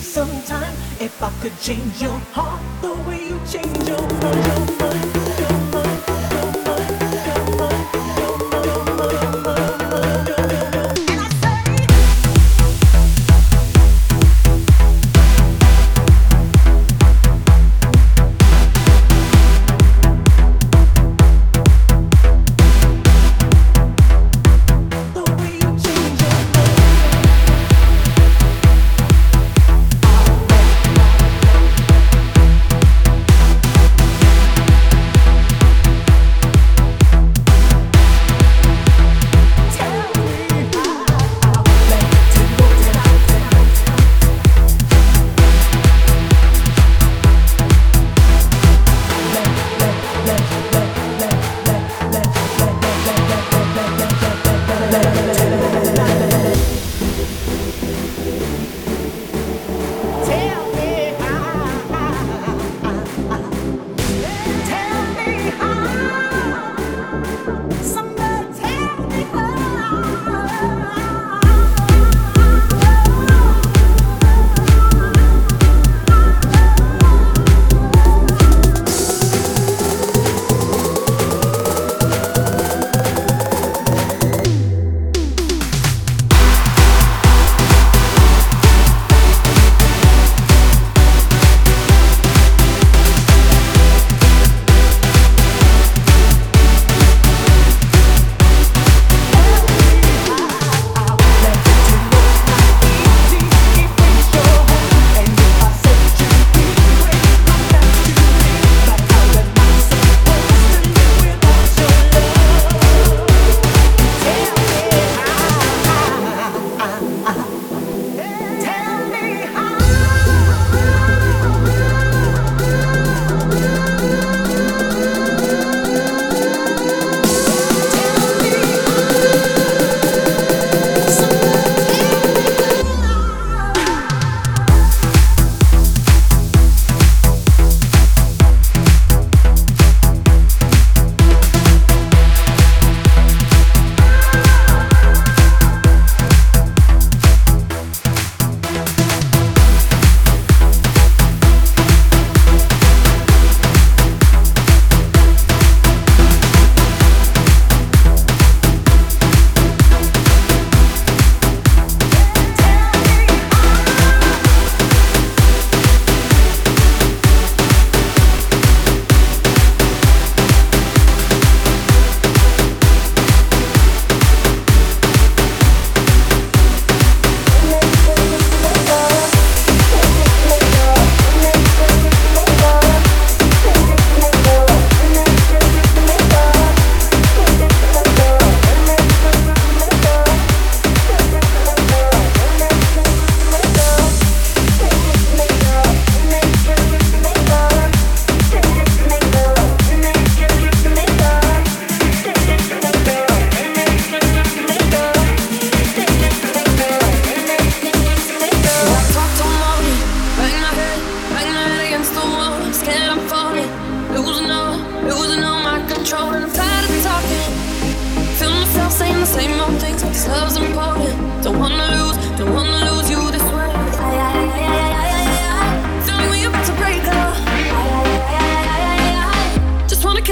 Sometimes, if I could change your heart the way you change your mind. Your mind.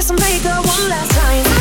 kiss and make love one last time.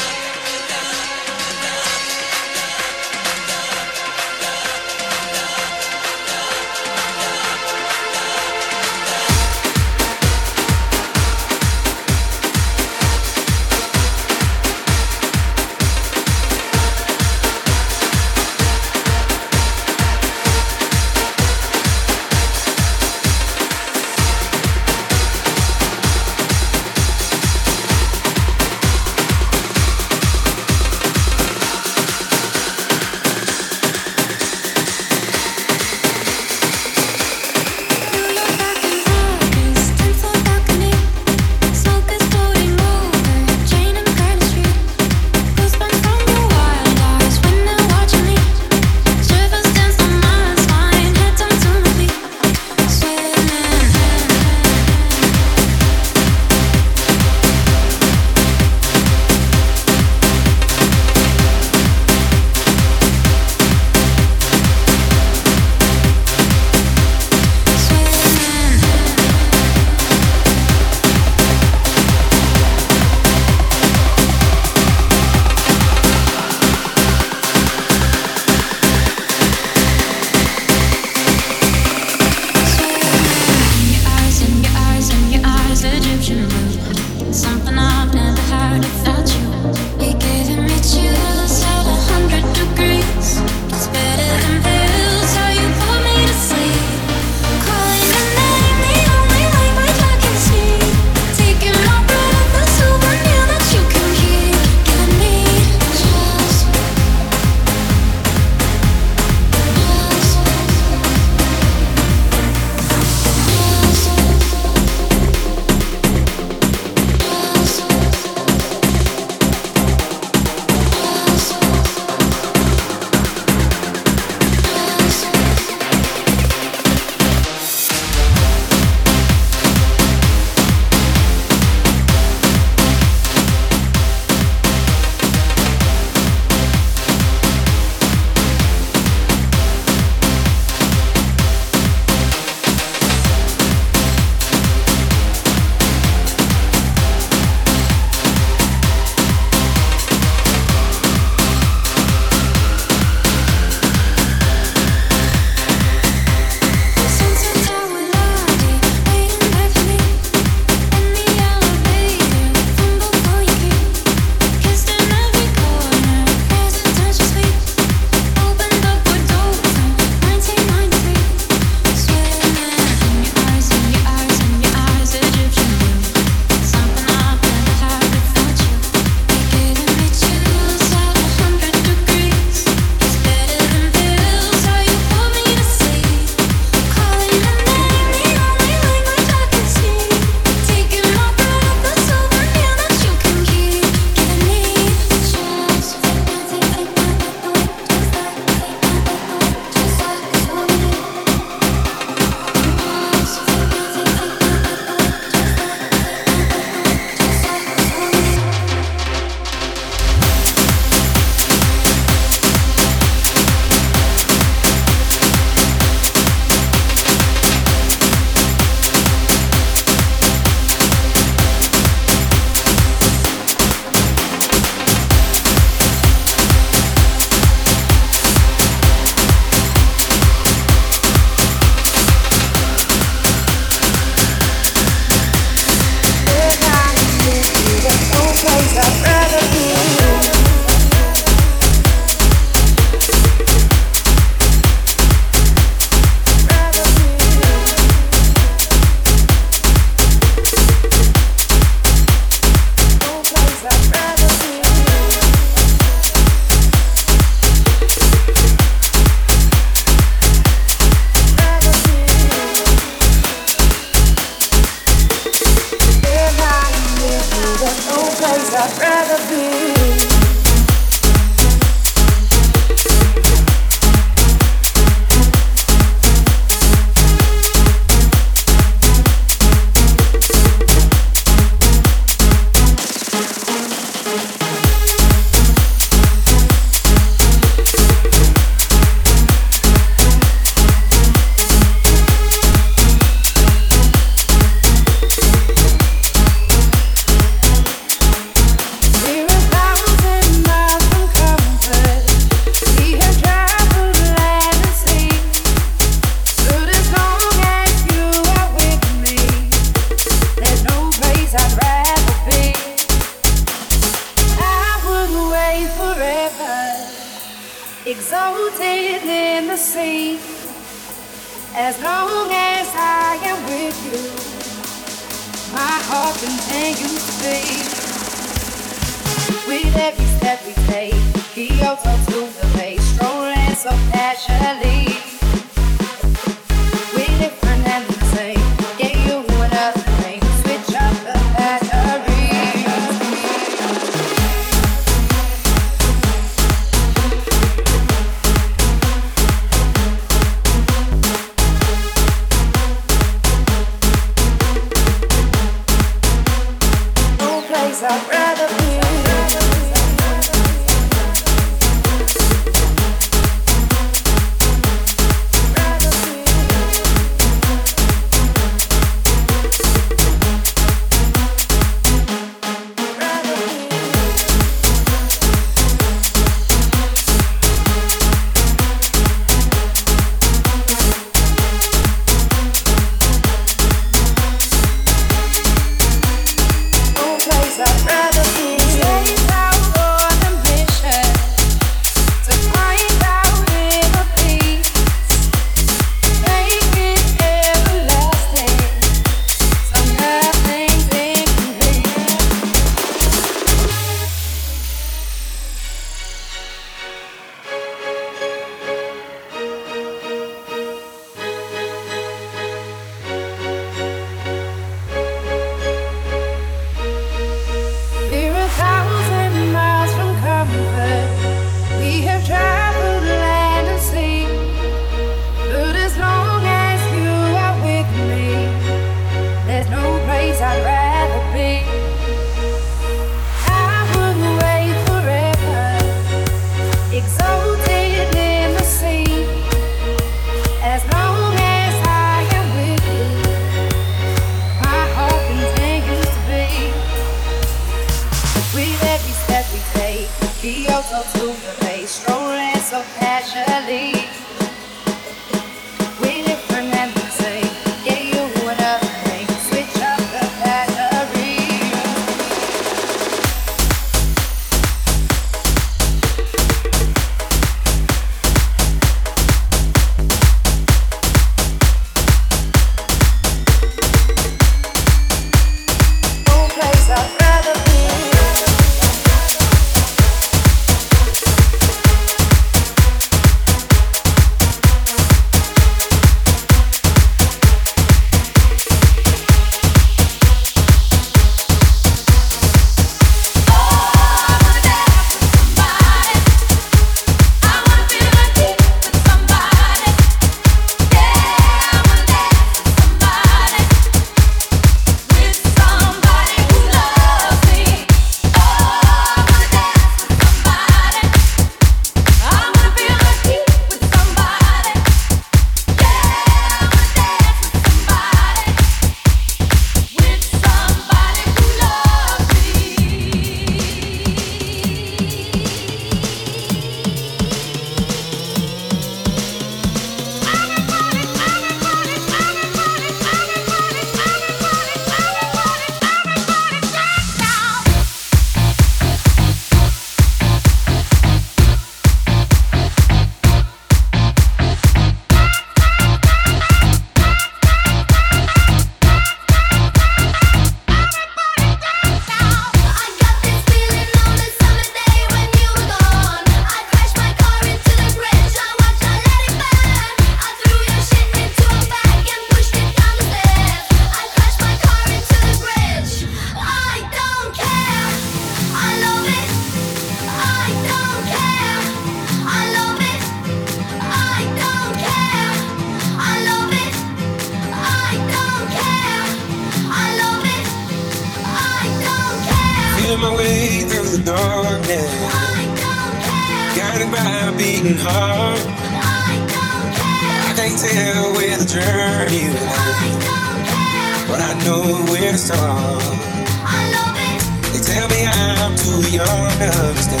understand.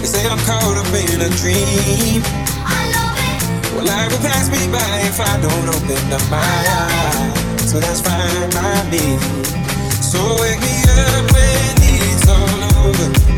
They say I'm caught up in a dream. I love it. Well, life will pass me by if I don't open up my eyes. So that's fine by me. So wake me up when it's all over.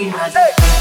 Hey.